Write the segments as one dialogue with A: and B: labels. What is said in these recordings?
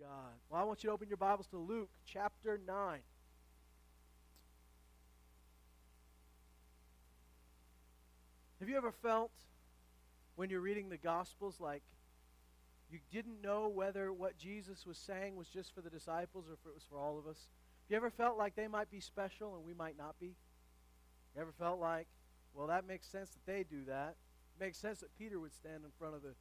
A: God. Well, I want you to open your Bibles to Luke chapter 9. Have you ever felt when you're reading the Gospels like you didn't know whether what Jesus was saying was just for the disciples or if it was for all of us? Have you ever felt like they might be special and we might not be? You ever felt like, well, that makes sense that they do that? It makes sense that Peter would stand in front of the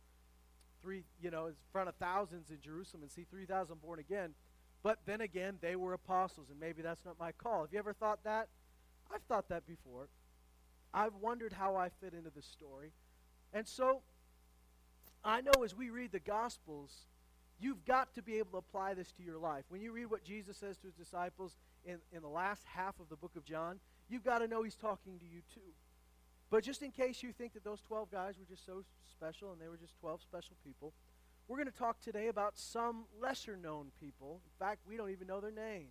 A: three, you know, in front of thousands in Jerusalem and see 3,000 born again. But then again, they were apostles, and maybe that's not my call. Have you ever thought that? I've thought that before. I've wondered how I fit into this story. And so I know as we read the Gospels, you've got to be able to apply this to your life. When you read what Jesus says to his disciples in, in the last half of the book of John, you've got to know he's talking to you too. But just in case you think that those 12 guys were just so special and they were just 12 special people, we're going to talk today about some lesser known people. In fact, we don't even know their names.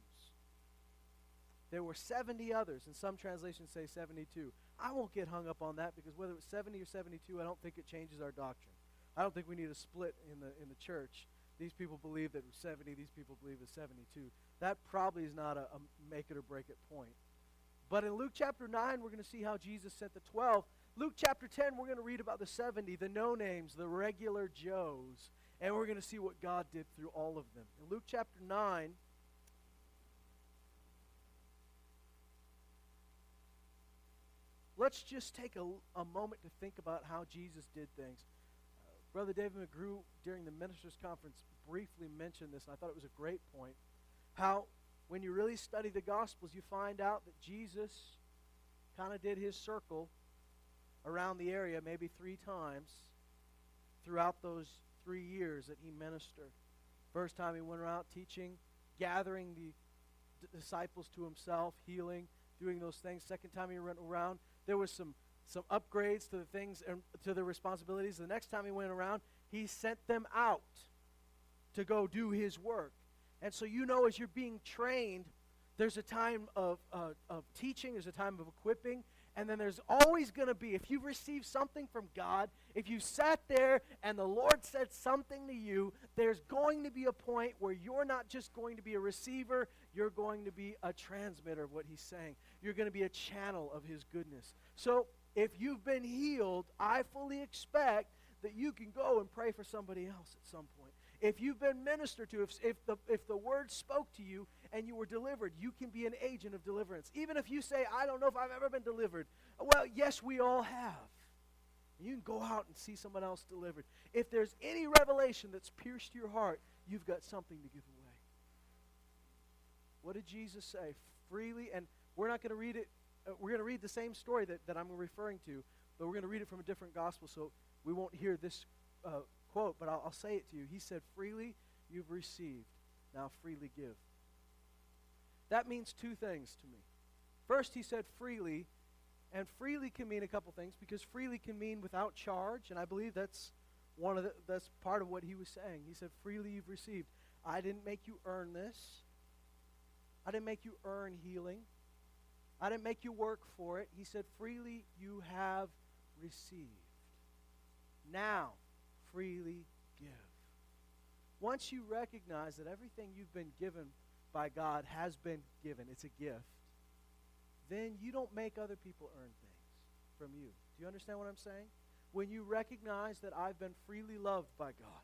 A: There were 70 others, and some translations say 72. I won't get hung up on that because whether it's 70 or 72, I don't think it changes our doctrine. I don't think we need a split in the, in the church. These people believe that it was 70, these people believe it's 72. That probably is not a, a make it or break it point. But in Luke chapter 9, we're going to see how Jesus sent the 12. Luke chapter 10, we're going to read about the 70, the no names, the regular Joes. And we're going to see what God did through all of them. In Luke chapter 9, let's just take a, a moment to think about how Jesus did things. Uh, Brother David McGrew, during the ministers' conference, briefly mentioned this, and I thought it was a great point. How, when you really study the Gospels, you find out that Jesus kind of did his circle around the area maybe three times throughout those three years that he ministered. First time he went around teaching, gathering the d- disciples to himself, healing, doing those things. Second time he went around, there was some some upgrades to the things and to the responsibilities. The next time he went around, he sent them out to go do his work. And so you know, as you're being trained, there's a time of, uh, of teaching, there's a time of equipping, and then there's always going to be, if you've received something from God, if you sat there and the Lord said something to you, there's going to be a point where you're not just going to be a receiver, you're going to be a transmitter of what He's saying. You're going to be a channel of His goodness. So if you've been healed, I fully expect that you can go and pray for somebody else at some point. If you've been ministered to, if, if, the, if the word spoke to you and you were delivered, you can be an agent of deliverance. Even if you say, I don't know if I've ever been delivered. Well, yes, we all have. You can go out and see someone else delivered. If there's any revelation that's pierced your heart, you've got something to give away. What did Jesus say? Freely, and we're not going to read it, uh, we're going to read the same story that, that I'm referring to, but we're going to read it from a different gospel, so we won't hear this uh, quote, but I'll, I'll say it to you. He said, Freely you've received, now freely give. That means two things to me. First, he said freely, and freely can mean a couple things because freely can mean without charge, and I believe that's one of the, that's part of what he was saying. He said, "Freely you've received. I didn't make you earn this. I didn't make you earn healing. I didn't make you work for it." He said, "Freely you have received. Now, freely give." Once you recognize that everything you've been given by God has been given, it's a gift, then you don't make other people earn things from you. Do you understand what I'm saying? When you recognize that I've been freely loved by God,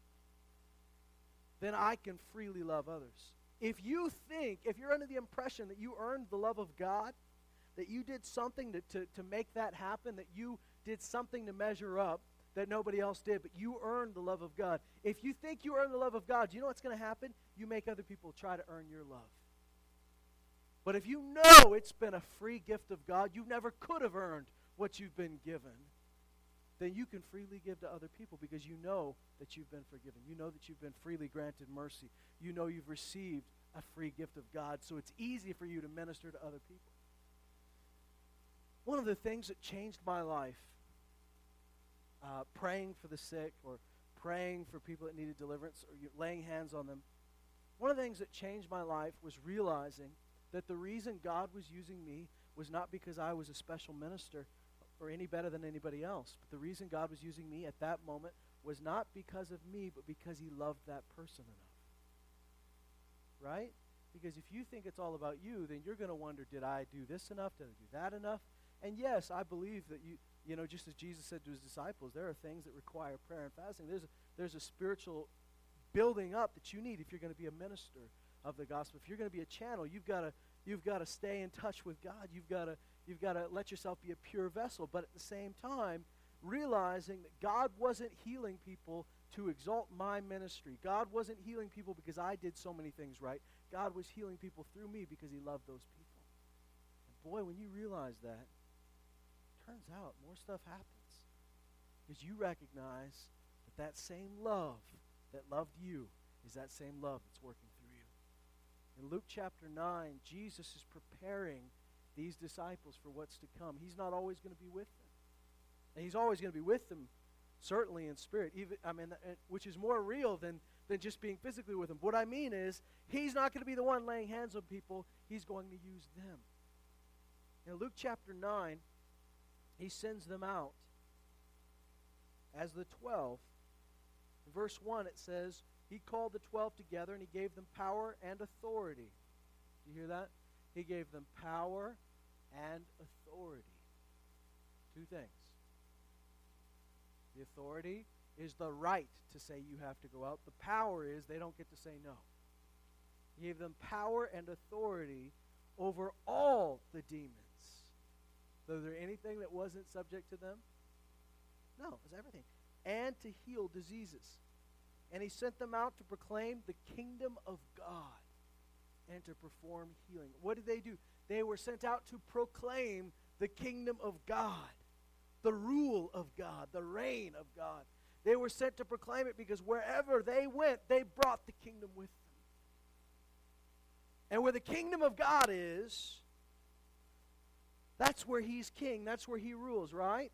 A: then I can freely love others. If you think, if you're under the impression that you earned the love of God, that you did something to, to, to make that happen, that you did something to measure up that nobody else did, but you earned the love of God. If you think you earned the love of God, you know what's going to happen? You make other people try to earn your love. But if you know it's been a free gift of God, you never could have earned what you've been given, then you can freely give to other people because you know that you've been forgiven. You know that you've been freely granted mercy. You know you've received a free gift of God, so it's easy for you to minister to other people. One of the things that changed my life, uh, praying for the sick or praying for people that needed deliverance or laying hands on them, one of the things that changed my life was realizing that the reason God was using me was not because I was a special minister or any better than anybody else. But the reason God was using me at that moment was not because of me, but because He loved that person enough. right? Because if you think it's all about you, then you're going to wonder, did I do this enough? Did I do that enough? And yes, I believe that you, you know, just as Jesus said to his disciples, there are things that require prayer and fasting. There's a, there's a spiritual building up that you need if you're going to be a minister of the gospel. If you're going to be a channel, you've got to you've got to stay in touch with God. You've got to you've got to let yourself be a pure vessel, but at the same time, realizing that God wasn't healing people to exalt my ministry. God wasn't healing people because I did so many things right. God was healing people through me because he loved those people. And boy, when you realize that, turns out more stuff happens. Because you recognize that that same love that loved you is that same love that's working through you. In Luke chapter 9, Jesus is preparing these disciples for what's to come. He's not always going to be with them. And he's always going to be with them, certainly in spirit, even, I mean, uh, which is more real than, than just being physically with them. What I mean is, he's not going to be the one laying hands on people, he's going to use them. In Luke chapter 9, he sends them out as the 12. In verse 1, it says, He called the 12 together and he gave them power and authority. Do you hear that? He gave them power and authority. Two things. The authority is the right to say you have to go out. The power is they don't get to say no. He gave them power and authority over all the demons. Was there anything that wasn't subject to them? No, it was everything. And to heal diseases. And he sent them out to proclaim the kingdom of God and to perform healing. What did they do? They were sent out to proclaim the kingdom of God, the rule of God, the reign of God. They were sent to proclaim it because wherever they went, they brought the kingdom with them. And where the kingdom of God is, that's where he's king. That's where he rules, right?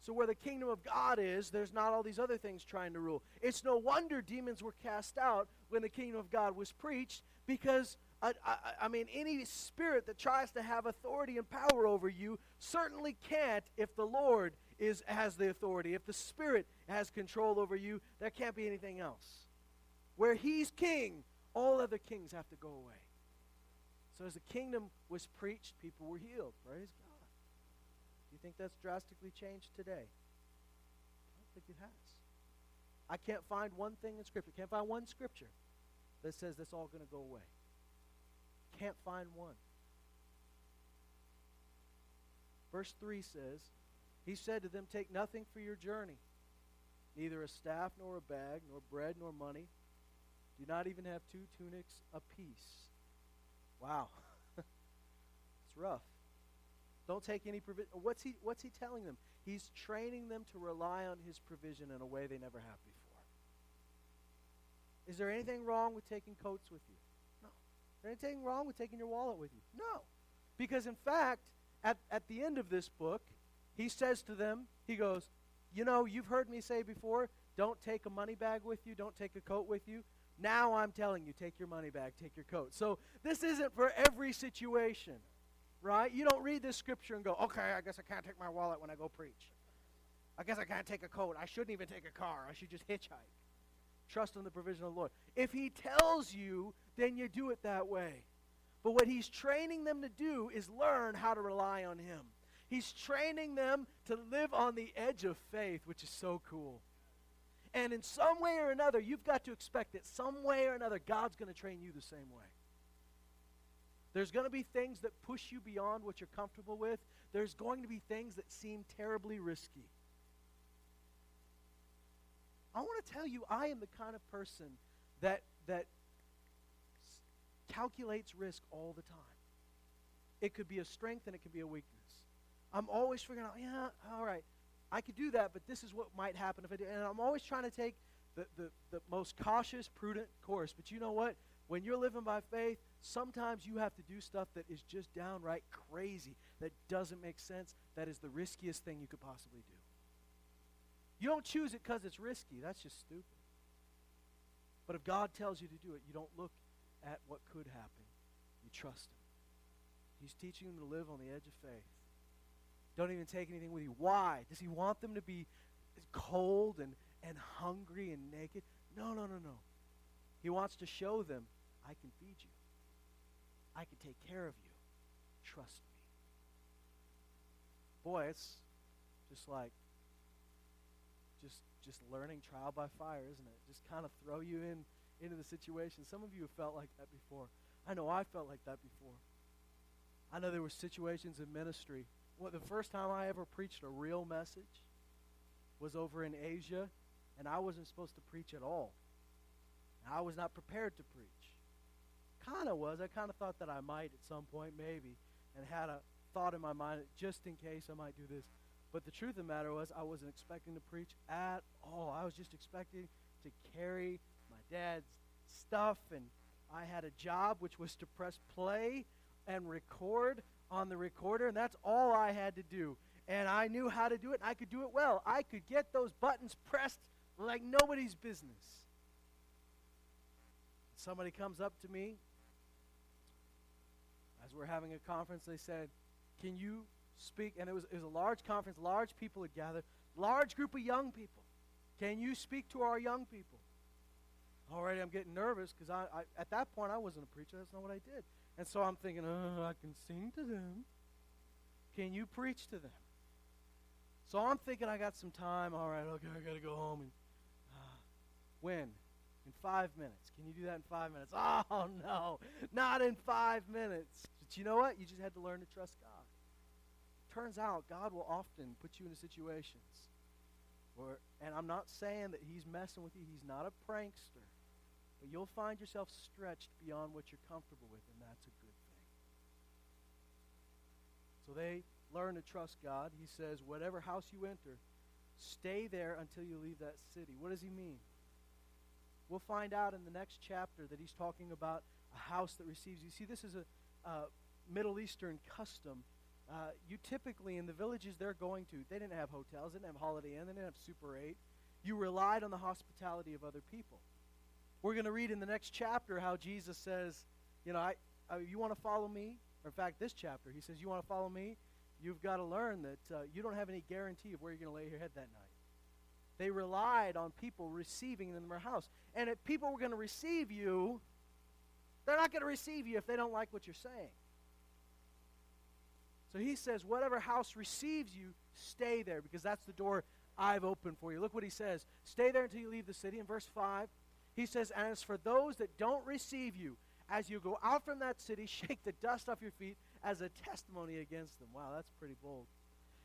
A: So, where the kingdom of God is, there's not all these other things trying to rule. It's no wonder demons were cast out when the kingdom of God was preached because, uh, I, I, I, mean, any spirit that tries to have authority and power over you certainly can't if the Lord is, has the authority. If the Spirit has control over you, there can't be anything else. Where He's king, all other kings have to go away. So as the kingdom was preached, people were healed. Praise God. Do you think that's drastically changed today? I don't think it has. I can't find one thing in Scripture, can't find one Scripture that says that's all going to go away. Can't find one. Verse 3 says, He said to them, Take nothing for your journey, neither a staff nor a bag, nor bread nor money. Do not even have two tunics apiece Wow. it's rough. Don't take any provision. What's he, what's he telling them? He's training them to rely on his provision in a way they never have before. Is there anything wrong with taking coats with you? No. Is there anything wrong with taking your wallet with you? No. Because, in fact, at, at the end of this book, he says to them, he goes, You know, you've heard me say before, don't take a money bag with you, don't take a coat with you. Now I'm telling you, take your money back, take your coat. So this isn't for every situation, right? You don't read this scripture and go, okay, I guess I can't take my wallet when I go preach. I guess I can't take a coat. I shouldn't even take a car. I should just hitchhike. Trust in the provision of the Lord. If He tells you, then you do it that way. But what He's training them to do is learn how to rely on Him. He's training them to live on the edge of faith, which is so cool. And in some way or another, you've got to expect that some way or another, God's going to train you the same way. There's going to be things that push you beyond what you're comfortable with. There's going to be things that seem terribly risky. I want to tell you, I am the kind of person that, that calculates risk all the time. It could be a strength and it could be a weakness. I'm always figuring out, yeah, all right, I could do that, but this is what might happen if I do. And I'm always trying to take the, the, the most cautious, prudent course. But you know what? When you're living by faith, sometimes you have to do stuff that is just downright crazy, that doesn't make sense, that is the riskiest thing you could possibly do. You don't choose it because it's risky. That's just stupid. But if God tells you to do it, you don't look at what could happen. You trust Him. He's teaching them to live on the edge of faith. Don't even take anything with you. Why? Does he want them to be cold and, and hungry and naked? No, no, no, no. He wants to show them I can feed you. I can take care of you. Trust me. Boy, it's just like just just learning trial by fire, isn't it? Just kind of throw you in into the situation. Some of you have felt like that before. I know I felt like that before. I know there were situations in ministry. Well, the first time I ever preached a real message was over in Asia, and I wasn't supposed to preach at all. I was not prepared to preach. Kind of was. I kind of thought that I might at some point, maybe, and had a thought in my mind just in case I might do this. But the truth of the matter was, I wasn't expecting to preach at all. I was just expecting to carry my dad's stuff, and I had a job which was to press play and record on the recorder, and that's all I had to do. And I knew how to do it, and I could do it well. I could get those buttons pressed like nobody's business. Somebody comes up to me as we're having a conference. They said, Can you speak? And it was, it was a large conference, large people had gathered, large group of young people. Can you speak to our young people? Already, I'm getting nervous because I, I, at that point I wasn't a preacher. That's not what I did. And so I'm thinking, oh, I can sing to them. Can you preach to them? So I'm thinking I got some time. All right, okay, I got to go home. And uh, when? In five minutes. Can you do that in five minutes? Oh, no, not in five minutes. But you know what? You just had to learn to trust God. Turns out God will often put you into situations where, and I'm not saying that He's messing with you, He's not a prankster. But you'll find yourself stretched beyond what you're comfortable with, and that's a good thing. So they learn to trust God. He says, whatever house you enter, stay there until you leave that city. What does he mean? We'll find out in the next chapter that he's talking about a house that receives you. See, this is a Middle Eastern custom. Uh, you typically, in the villages they're going to, they didn't have hotels, they didn't have Holiday Inn, they didn't have Super 8. You relied on the hospitality of other people. We're going to read in the next chapter how Jesus says, you know, I, I you want to follow me? Or in fact, this chapter, he says, you want to follow me? You've got to learn that uh, you don't have any guarantee of where you're going to lay your head that night. They relied on people receiving them in their house. And if people were going to receive you, they're not going to receive you if they don't like what you're saying. So he says, whatever house receives you, stay there because that's the door I've opened for you. Look what he says. Stay there until you leave the city. In verse 5, he says, And as for those that don't receive you, as you go out from that city, shake the dust off your feet as a testimony against them. Wow, that's pretty bold.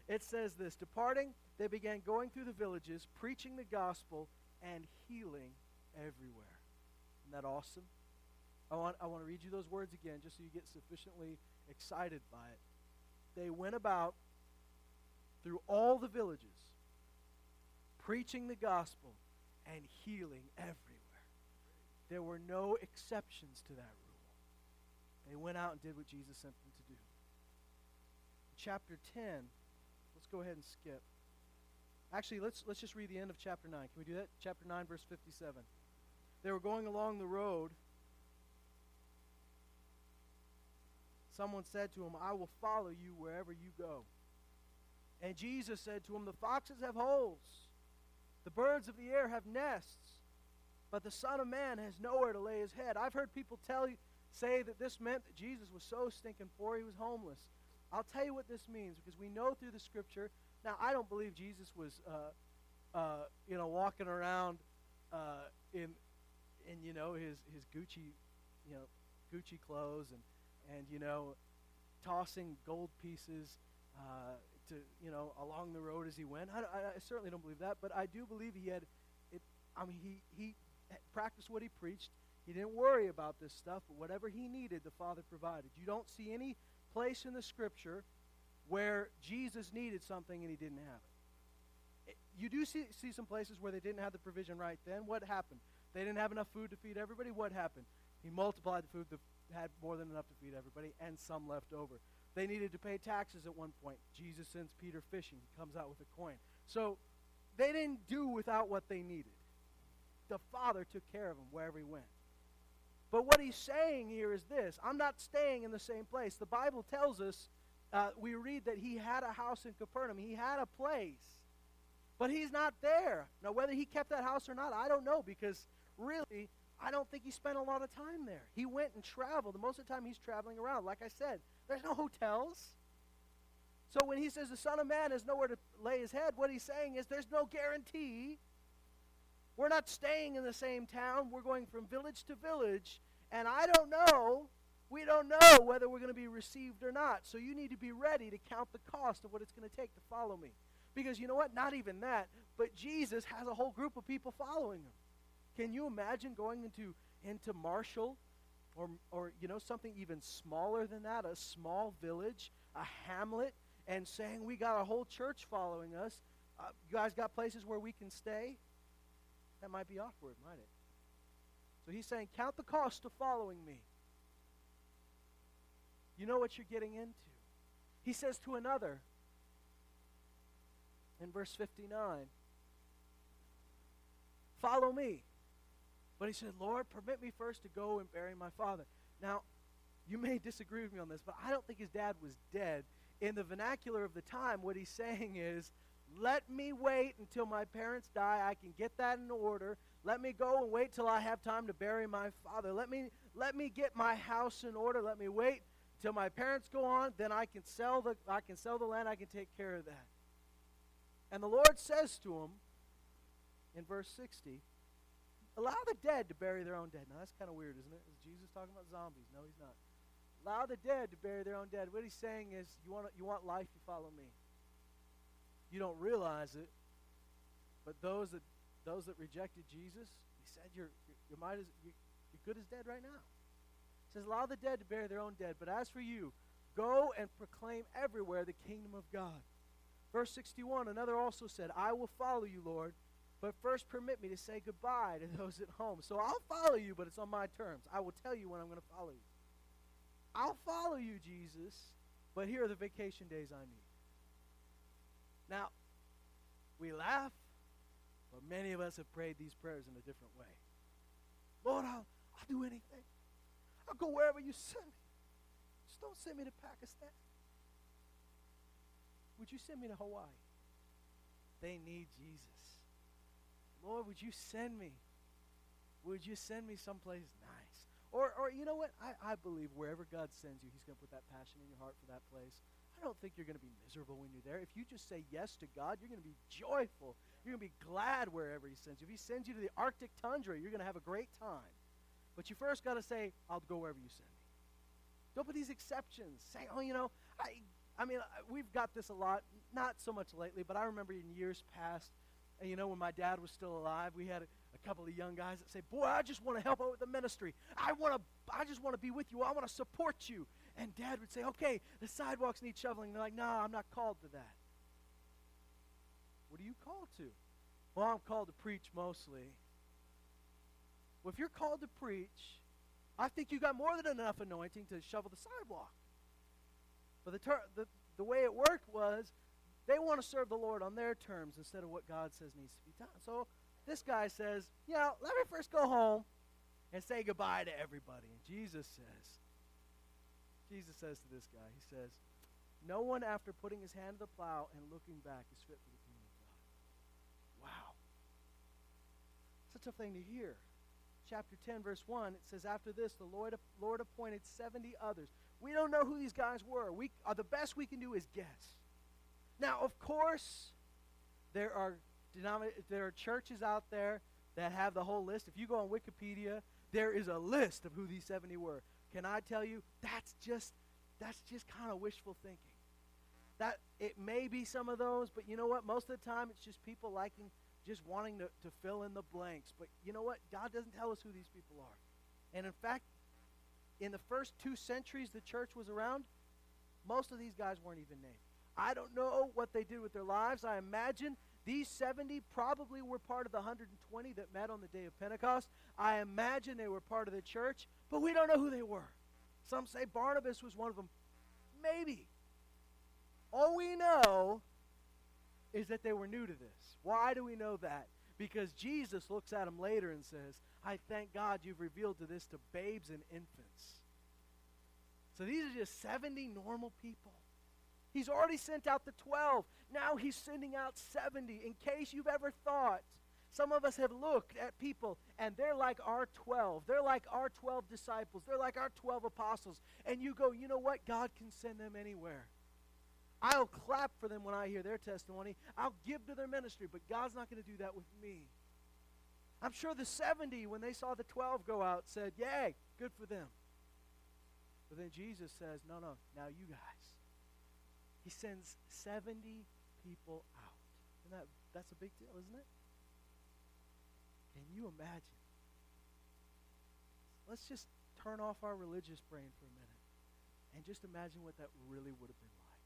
A: It says this Departing, they began going through the villages, preaching the gospel, and healing everywhere. Isn't that awesome? I want, I want to read you those words again just so you get sufficiently excited by it. They went about through all the villages, preaching the gospel and healing everywhere. There were no exceptions to that rule. They went out and did what Jesus sent them to do. Chapter 10, let's go ahead and skip. Actually, let's, let's just read the end of chapter 9. Can we do that? Chapter 9, verse 57. They were going along the road. Someone said to him, I will follow you wherever you go. And Jesus said to him, The foxes have holes, the birds of the air have nests but the Son of Man has nowhere to lay his head. I've heard people tell you, say that this meant that Jesus was so stinking poor he was homeless. I'll tell you what this means because we know through the scripture. Now, I don't believe Jesus was, uh, uh, you know, walking around uh, in, in you know, his his Gucci, you know, Gucci clothes and and you know, tossing gold pieces uh, to you know along the road as he went. I, I, I certainly don't believe that, but I do believe he had. It, I mean, he he practiced what he preached. He didn't worry about this stuff, but whatever he needed, the Father provided. You don't see any place in the Scripture where Jesus needed something and he didn't have it. Eh, you do see, see some places where they didn't have the provision right then. What happened? They didn't have enough food to feed everybody. What happened? He multiplied the food that had more than enough to feed everybody and some left over. They needed to pay taxes at one point. Jesus sends Peter fishing. He comes out with a coin. So they didn't do without what they needed the Father took care of him wherever he went. But what he's saying here is this I'm not staying in the same place. The Bible tells us, uh, we read that he had a house in Capernaum, he had a place, but he's not there. Now, whether he kept that house or not, I don't know because really, I don't think he spent a lot of time there. He went and traveled. Most of the time he's traveling around. Like I said, there's no hotels. So when he says the Son of Man has nowhere to lay his head, what he's saying is there's no guarantee. We're not staying in the same town. We're going from village to village. And I don't know, we don't know whether we're going to be received or not. So you need to be ready to count the cost of what it's going to take to follow me. Because you know what? Not even that, but Jesus has a whole group of people following him. Can you imagine going into, into Marshall or, or, you know, something even smaller than that, a small village, a hamlet, and saying, We got a whole church following us. Uh, you guys got places where we can stay? That might be awkward, might it? So he's saying, Count the cost of following me. You know what you're getting into. He says to another in verse 59 Follow me. But he said, Lord, permit me first to go and bury my father. Now, you may disagree with me on this, but I don't think his dad was dead in the vernacular of the time, what he's saying is, let me wait until my parents die. I can get that in order. Let me go and wait till I have time to bury my father. Let me let me get my house in order. Let me wait till my parents go on. Then I can sell the I can sell the land. I can take care of that. And the Lord says to him in verse 60, allow the dead to bury their own dead. Now that's kind of weird, isn't it? Is Jesus talking about zombies? No, he's not. Allow the dead to bury their own dead. What he's saying is, you want, you want life, you follow me. You don't realize it, but those that, those that rejected Jesus, he said, you're, you're, might as, you're, you're good as dead right now. He says, allow the dead to bury their own dead. But as for you, go and proclaim everywhere the kingdom of God. Verse 61, another also said, I will follow you, Lord, but first permit me to say goodbye to those at home. So I'll follow you, but it's on my terms. I will tell you when I'm going to follow you. I'll follow you, Jesus, but here are the vacation days I need. Now, we laugh, but many of us have prayed these prayers in a different way. Lord, I'll, I'll do anything. I'll go wherever you send me. Just don't send me to Pakistan. Would you send me to Hawaii? They need Jesus. Lord, would you send me? Would you send me someplace nice? Or, or you know what? I, I believe wherever God sends you, He's going to put that passion in your heart for that place. I don't think you're going to be miserable when you're there. If you just say yes to God, you're going to be joyful. You're going to be glad wherever He sends you. If He sends you to the Arctic tundra, you're going to have a great time. But you first got to say, I'll go wherever you send me. Don't put these exceptions. Say, oh, you know, I, I mean, we've got this a lot. Not so much lately, but I remember in years past, and you know, when my dad was still alive, we had a, a couple of young guys that say, "Boy, I just want to help out with the ministry. I want to, I just want to be with you. I want to support you." And Dad would say, "Okay, the sidewalks need shoveling." They're like, "No, nah, I'm not called to that." What are you called to? Well, I'm called to preach mostly. Well, if you're called to preach, I think you got more than enough anointing to shovel the sidewalk. But the, ter- the, the way it worked was they want to serve the Lord on their terms instead of what God says needs to be done. So this guy says, you know, let me first go home and say goodbye to everybody. And Jesus says, Jesus says to this guy, he says, no one after putting his hand to the plow and looking back is fit for the kingdom of God. Wow. Such a thing to hear. Chapter 10, verse 1, it says, After this, the Lord, Lord appointed 70 others. We don't know who these guys were. We, uh, the best we can do is guess. Now, of course, there are there are churches out there that have the whole list. If you go on Wikipedia, there is a list of who these 70 were. Can I tell you, that's just that's just kind of wishful thinking. That it may be some of those, but you know what? Most of the time it's just people liking just wanting to, to fill in the blanks. But you know what? God doesn't tell us who these people are. And in fact, in the first two centuries the church was around, most of these guys weren't even named. I don't know what they did with their lives. I imagine these 70 probably were part of the 120 that met on the day of Pentecost. I imagine they were part of the church, but we don't know who they were. Some say Barnabas was one of them. Maybe. All we know is that they were new to this. Why do we know that? Because Jesus looks at them later and says, I thank God you've revealed to this to babes and infants. So these are just 70 normal people. He's already sent out the 12. Now he's sending out 70 in case you've ever thought Some of us have looked at people and they're like our 12. They're like our 12 disciples. They're like our 12 apostles. And you go, you know what? God can send them anywhere. I'll clap for them when I hear their testimony. I'll give to their ministry, but God's not going to do that with me. I'm sure the 70, when they saw the 12 go out, said, Yay, good for them. But then Jesus says, No, no, now you guys. He sends 70 people out. And that, that's a big deal, isn't it? Can you imagine? Let's just turn off our religious brain for a minute and just imagine what that really would have been like.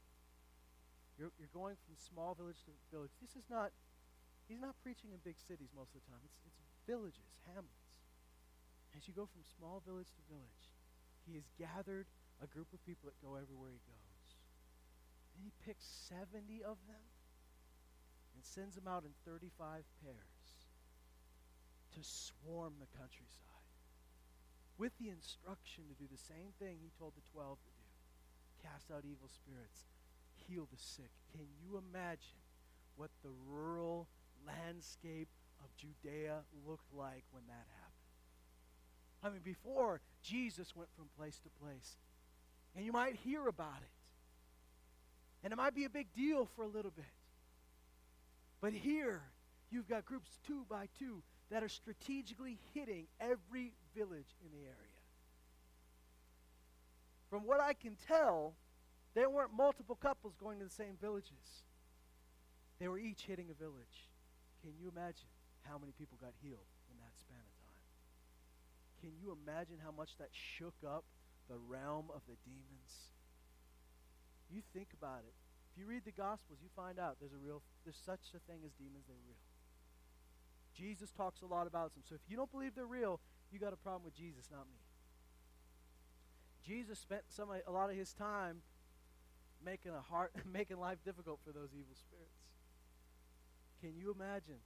A: You're, you're going from small village to village. This is not, he's not preaching in big cities most of the time. It's, it's villages, hamlets. As you go from small village to village, he has gathered a group of people that go everywhere he goes. And he picks 70 of them and sends them out in 35 pairs to swarm the countryside with the instruction to do the same thing he told the 12 to do cast out evil spirits, heal the sick. Can you imagine what the rural landscape of Judea looked like when that happened? I mean, before Jesus went from place to place, and you might hear about it, and it might be a big deal for a little bit. But here, you've got groups two by two that are strategically hitting every village in the area. From what I can tell, there weren't multiple couples going to the same villages. They were each hitting a village. Can you imagine how many people got healed in that span of time? Can you imagine how much that shook up the realm of the demons? You think about it. If you read the Gospels, you find out there's a real, there's such a thing as demons. They're real. Jesus talks a lot about them. So if you don't believe they're real, you got a problem with Jesus, not me. Jesus spent some a lot of his time making a heart making life difficult for those evil spirits. Can you imagine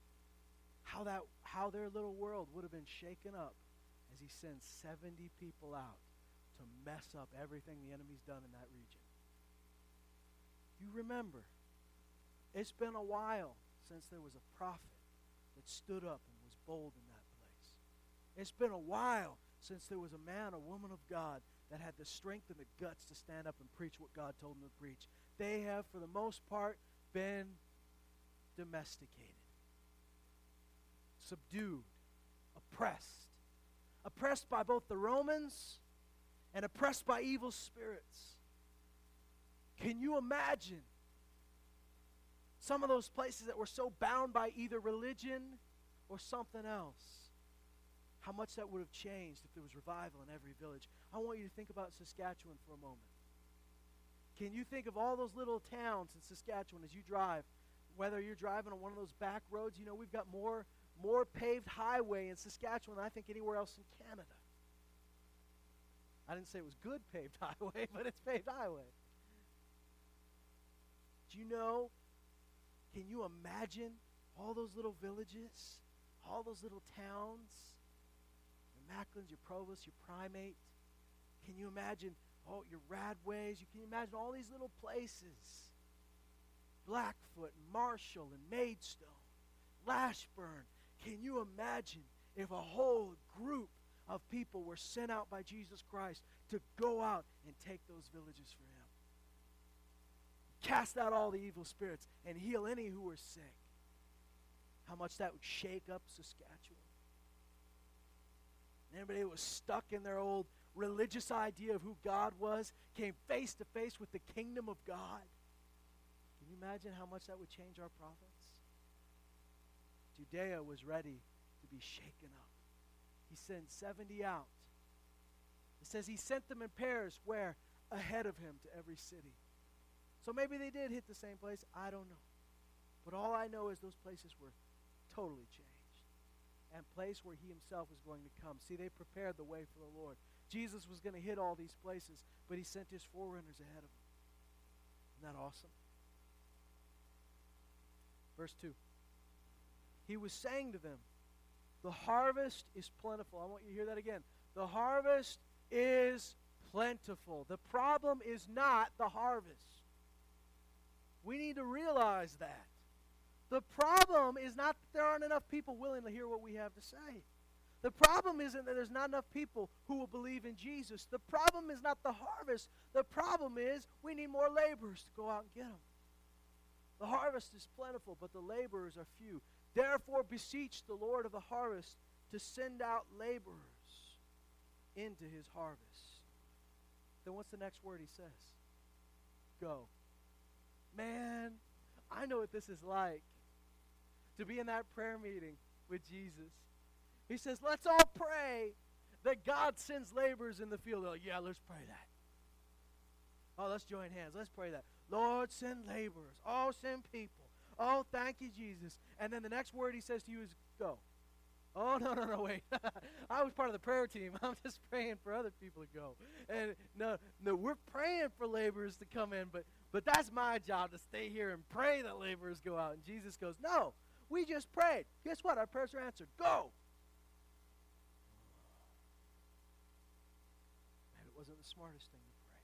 A: how that how their little world would have been shaken up as he sends 70 people out to mess up everything the enemy's done in that region? You remember, it's been a while since there was a prophet that stood up and was bold in that place. It's been a while since there was a man or woman of God that had the strength and the guts to stand up and preach what God told them to preach. They have, for the most part, been domesticated, subdued, oppressed. Oppressed by both the Romans and oppressed by evil spirits. Can you imagine some of those places that were so bound by either religion or something else. How much that would have changed if there was revival in every village. I want you to think about Saskatchewan for a moment. Can you think of all those little towns in Saskatchewan as you drive? Whether you're driving on one of those back roads, you know, we've got more, more paved highway in Saskatchewan than I think anywhere else in Canada. I didn't say it was good paved highway, but it's paved highway. Do you know can you imagine all those little villages, all those little towns? Your Macklin's, your Provost, your Primate. Can you imagine oh, your Radways? You can imagine all these little places. Blackfoot, Marshall, and Maidstone, Lashburn. Can you imagine if a whole group of people were sent out by Jesus Christ to go out and take those villages for him? Cast out all the evil spirits, and heal any who are sick. How much that would shake up Saskatchewan. anybody who was stuck in their old religious idea of who God was came face to face with the kingdom of God. Can you imagine how much that would change our province? Judea was ready to be shaken up. He sent 70 out. It says he sent them in pairs where? Ahead of him to every city. So maybe they did hit the same place. I don't know. But all I know is those places were totally changed. And place where he himself was going to come. See, they prepared the way for the Lord. Jesus was going to hit all these places, but he sent his forerunners ahead of him. Isn't that awesome? Verse 2. He was saying to them, The harvest is plentiful. I want you to hear that again. The harvest is plentiful. The problem is not the harvest. We need to realize that. The problem is not that there aren't enough people willing to hear what we have to say. The problem isn't that there's not enough people who will believe in Jesus. The problem is not the harvest. The problem is we need more laborers to go out and get them. The harvest is plentiful, but the laborers are few. Therefore, beseech the Lord of the harvest to send out laborers into his harvest. Then what's the next word he says? Go. Man, I know what this is like to be in that prayer meeting with Jesus. He says, Let's all pray that God sends laborers in the field. Like, yeah, let's pray that. Oh, let's join hands. Let's pray that. Lord, send laborers. Oh, send people. Oh, thank you, Jesus. And then the next word he says to you is go. Oh, no, no, no, wait. I was part of the prayer team. I'm just praying for other people to go. And no, no, we're praying for laborers to come in, but but that's my job to stay here and pray that laborers go out. And Jesus goes, No, we just prayed. Guess what? Our prayers are answered. Go. Maybe it wasn't the smartest thing to pray.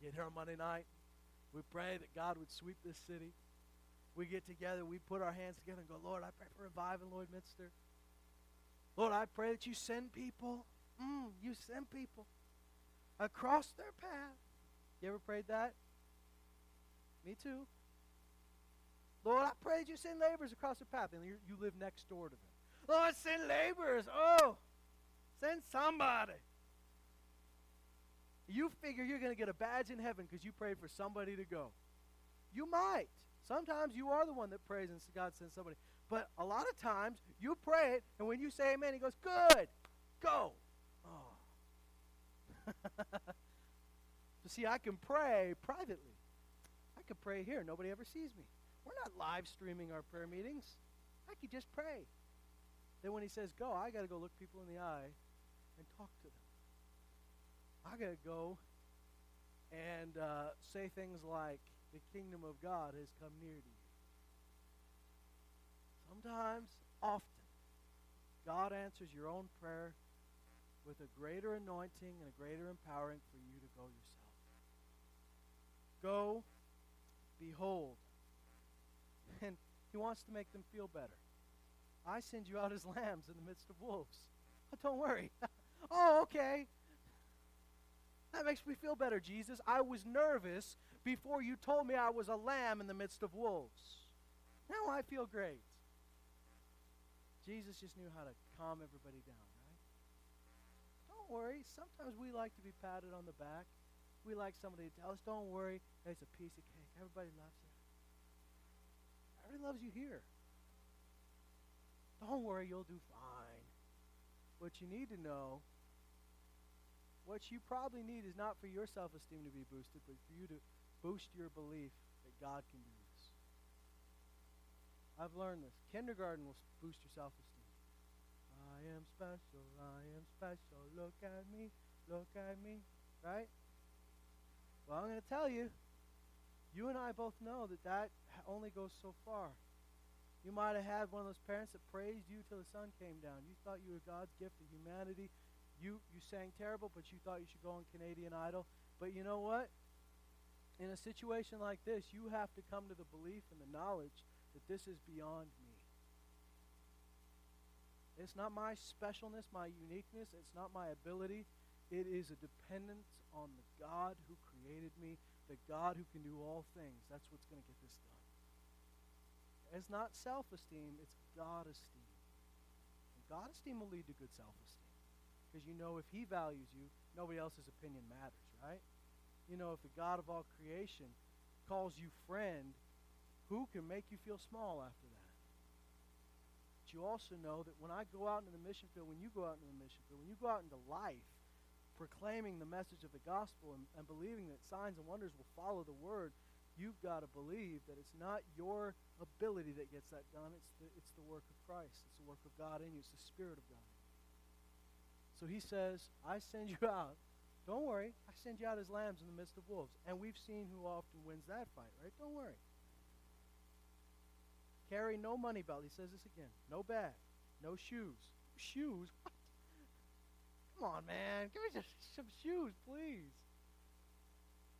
A: We get here on Monday night. We pray that God would sweep this city. We get together, we put our hands together and go, Lord, I pray for revival in Lloydminster. Lord, I pray that you send people. Mm, you send people across their path. You ever prayed that? Me too. Lord, I prayed you send laborers across their path. And you, you live next door to them. Lord, send laborers. Oh, send somebody. You figure you're going to get a badge in heaven because you prayed for somebody to go. You might. Sometimes you are the one that prays and God sends somebody. But a lot of times you pray it, and when you say amen, he goes, Good, go. So, see, I can pray privately. I can pray here. Nobody ever sees me. We're not live streaming our prayer meetings. I could just pray. Then when he says go, I got to go look people in the eye and talk to them. I got to go and uh, say things like, the kingdom of God has come near to you. Sometimes, often, God answers your own prayer with a greater anointing and a greater empowering for you to go yourself. Go, behold. And he wants to make them feel better. I send you out as lambs in the midst of wolves. Oh, don't worry. oh, okay. That makes me feel better, Jesus. I was nervous before you told me I was a lamb in the midst of wolves. Now I feel great. Jesus just knew how to calm everybody down, worry. Sometimes we like to be patted on the back. We like somebody to tell us, don't worry, it's a piece of cake. Everybody loves it. Everybody loves you here. Don't worry, you'll do fine. What you need to know, what you probably need is not for your self esteem to be boosted, but for you to boost your belief that God can do this. I've learned this. Kindergarten will boost your self esteem. I am special, I am special. Look at me, look at me. Right? Well, I'm going to tell you, you and I both know that that only goes so far. You might have had one of those parents that praised you till the sun came down. You thought you were God's gift to humanity. You, you sang terrible, but you thought you should go on Canadian Idol. But you know what? in a situation like this, you have to come to the belief and the knowledge that this is beyond. It's not my specialness, my uniqueness, it's not my ability. It is a dependence on the God who created me, the God who can do all things. That's what's going to get this done. It's not self esteem, it's God esteem. And God esteem will lead to good self esteem. Because you know if He values you, nobody else's opinion matters, right? you know, if the God of all creation calls you friend, who can make you feel small after that? You also know that when I go out into the mission field, when you go out into the mission field, when you go out into life, proclaiming the message of the gospel and, and believing that signs and wonders will follow the word, you've got to believe that it's not your ability that gets that done. It's the, it's the work of Christ. It's the work of God in you. It's the Spirit of God. So he says, I send you out don't worry, I send you out as lambs in the midst of wolves. And we've seen who often wins that fight, right? Don't worry. Carry no money belt. He says this again. No bag. No shoes. Shoes? What? Come on, man. Give me some shoes, please.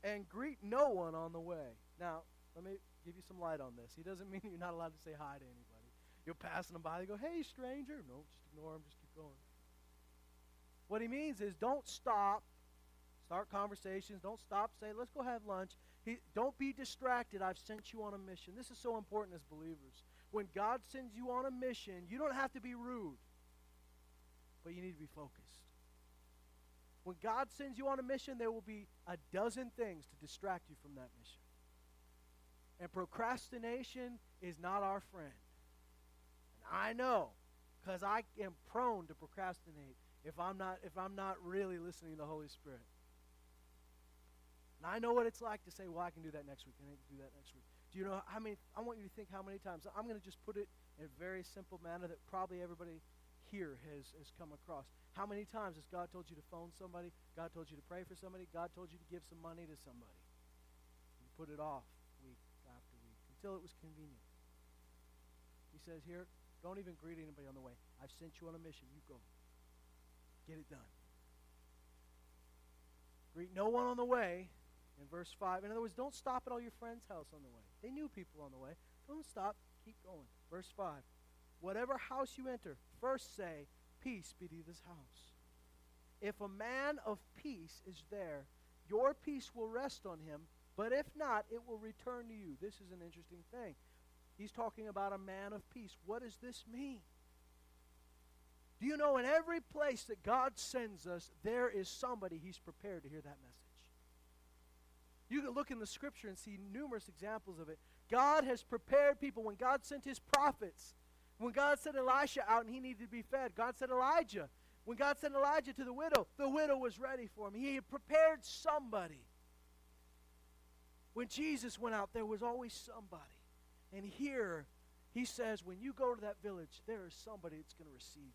A: And greet no one on the way. Now, let me give you some light on this. He doesn't mean you're not allowed to say hi to anybody. You're passing them by, they go, hey, stranger. No, just ignore them, just keep going. What he means is don't stop, start conversations, don't stop, say, let's go have lunch. He, don't be distracted. I've sent you on a mission. This is so important as believers. When God sends you on a mission, you don't have to be rude, but you need to be focused. When God sends you on a mission, there will be a dozen things to distract you from that mission. And procrastination is not our friend. And I know because I am prone to procrastinate if I'm not if I'm not really listening to the Holy Spirit. And I know what it's like to say, well, I can do that next week. I can do that next week. Do you know how many? I want you to think how many times. I'm going to just put it in a very simple manner that probably everybody here has, has come across. How many times has God told you to phone somebody? God told you to pray for somebody? God told you to give some money to somebody? You put it off week after week until it was convenient. He says here, don't even greet anybody on the way. I've sent you on a mission. You go. Get it done. Greet no one on the way. In verse 5. In other words, don't stop at all your friend's house on the way. They knew people on the way. Don't stop. Keep going. Verse 5. Whatever house you enter, first say, Peace be to this house. If a man of peace is there, your peace will rest on him, but if not, it will return to you. This is an interesting thing. He's talking about a man of peace. What does this mean? Do you know in every place that God sends us, there is somebody he's prepared to hear that message? You can look in the scripture and see numerous examples of it. God has prepared people. When God sent his prophets, when God sent Elisha out and he needed to be fed, God sent Elijah. When God sent Elijah to the widow, the widow was ready for him. He had prepared somebody. When Jesus went out, there was always somebody. And here, he says, when you go to that village, there is somebody that's going to receive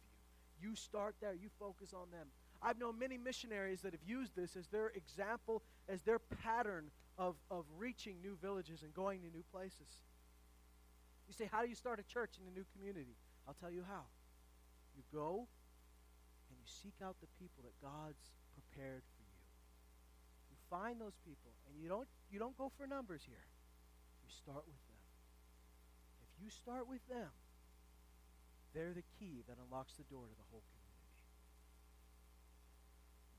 A: you. You start there, you focus on them. I've known many missionaries that have used this as their example, as their pattern of, of reaching new villages and going to new places. You say, How do you start a church in a new community? I'll tell you how. You go and you seek out the people that God's prepared for you. You find those people, and you don't, you don't go for numbers here. You start with them. If you start with them, they're the key that unlocks the door to the whole community.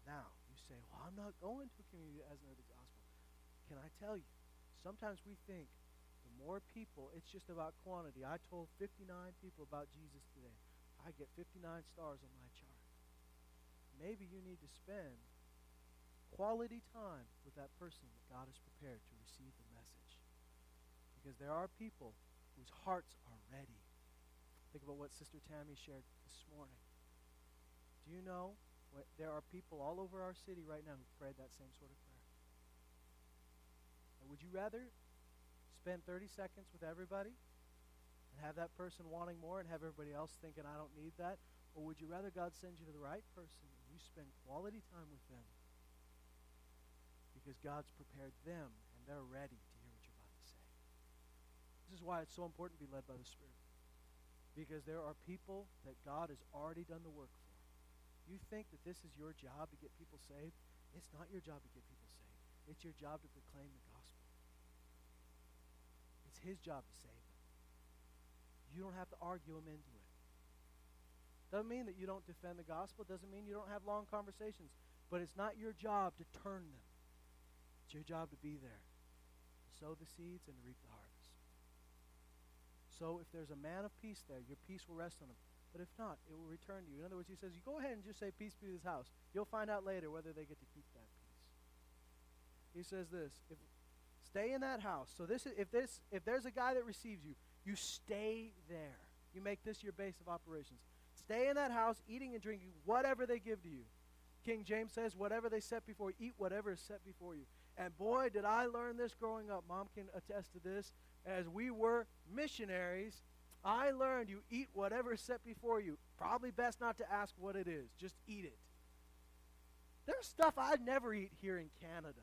A: Now, you say, Well, I'm not going to a community as know the gospel. Can I tell you? Sometimes we think the more people, it's just about quantity. I told 59 people about Jesus today. I get 59 stars on my chart. Maybe you need to spend quality time with that person that God has prepared to receive the message. Because there are people whose hearts are ready. Think about what Sister Tammy shared this morning. Do you know there are people all over our city right now who prayed that same sort of prayer? And would you rather spend 30 seconds with everybody and have that person wanting more and have everybody else thinking, I don't need that? Or would you rather God send you to the right person and you spend quality time with them because God's prepared them and they're ready to hear what you're about to say? This is why it's so important to be led by the Spirit. Because there are people that God has already done the work for. You think that this is your job to get people saved? It's not your job to get people saved. It's your job to proclaim the gospel. It's his job to save them. You don't have to argue him into it. Doesn't mean that you don't defend the gospel. Doesn't mean you don't have long conversations. But it's not your job to turn them. It's your job to be there, to sow the seeds and to reap the harvest. So if there's a man of peace there, your peace will rest on him. But if not, it will return to you. In other words, he says, you go ahead and just say, peace be to this house. You'll find out later whether they get to keep that peace. He says this, if, Stay in that house. So this is if this if there's a guy that receives you, you stay there. You make this your base of operations. Stay in that house, eating and drinking whatever they give to you. King James says, whatever they set before you, eat whatever is set before you. And boy, did I learn this growing up. Mom can attest to this. As we were missionaries, I learned you eat whatever is set before you. Probably best not to ask what it is. Just eat it. There's stuff I'd never eat here in Canada.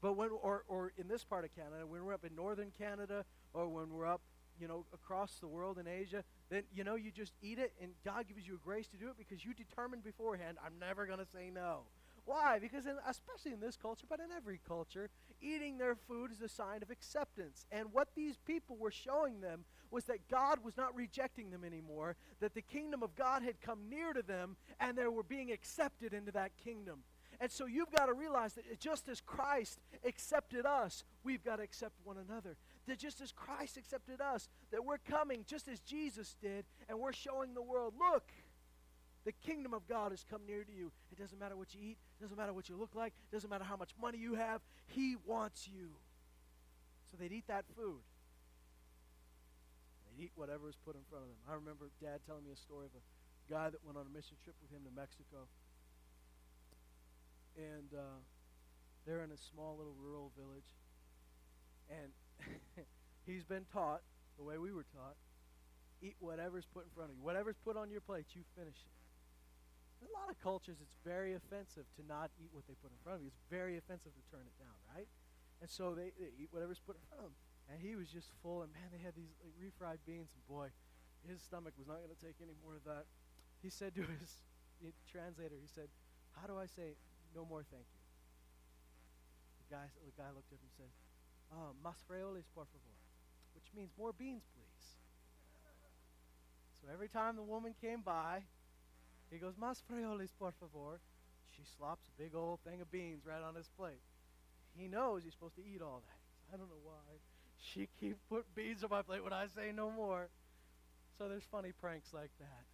A: But when, or, or in this part of Canada, when we're up in northern Canada, or when we're up, you know, across the world in Asia, then, you know, you just eat it, and God gives you a grace to do it because you determined beforehand, I'm never going to say no. Why? Because, in, especially in this culture, but in every culture, eating their food is a sign of acceptance. And what these people were showing them was that God was not rejecting them anymore, that the kingdom of God had come near to them, and they were being accepted into that kingdom. And so you've got to realize that just as Christ accepted us, we've got to accept one another. That just as Christ accepted us, that we're coming just as Jesus did, and we're showing the world, look, the kingdom of God has come near to you. It doesn't matter what you eat, it doesn't matter what you look like, it doesn't matter how much money you have. He wants you. So they'd eat that food. They'd eat whatever is put in front of them. I remember Dad telling me a story of a guy that went on a mission trip with him to Mexico and uh, they're in a small little rural village. And he's been taught the way we were taught eat whatever's put in front of you. Whatever's put on your plate, you finish it. In a lot of cultures, it's very offensive to not eat what they put in front of you. It's very offensive to turn it down, right? And so they, they eat whatever's put in front of them. And he was just full, and man, they had these like, refried beans, and boy, his stomach was not going to take any more of that. He said to his translator, he said, How do I say no more thank you. The guy, the guy looked at him and said, ah, oh, Mas frijoles, por favor, which means more beans, please. So every time the woman came by, he goes, Mas frijoles, por favor. She slops a big old thing of beans right on his plate. He knows he's supposed to eat all that. I don't know why. She keeps putting beads on my plate when I say no more. So there's funny pranks like that.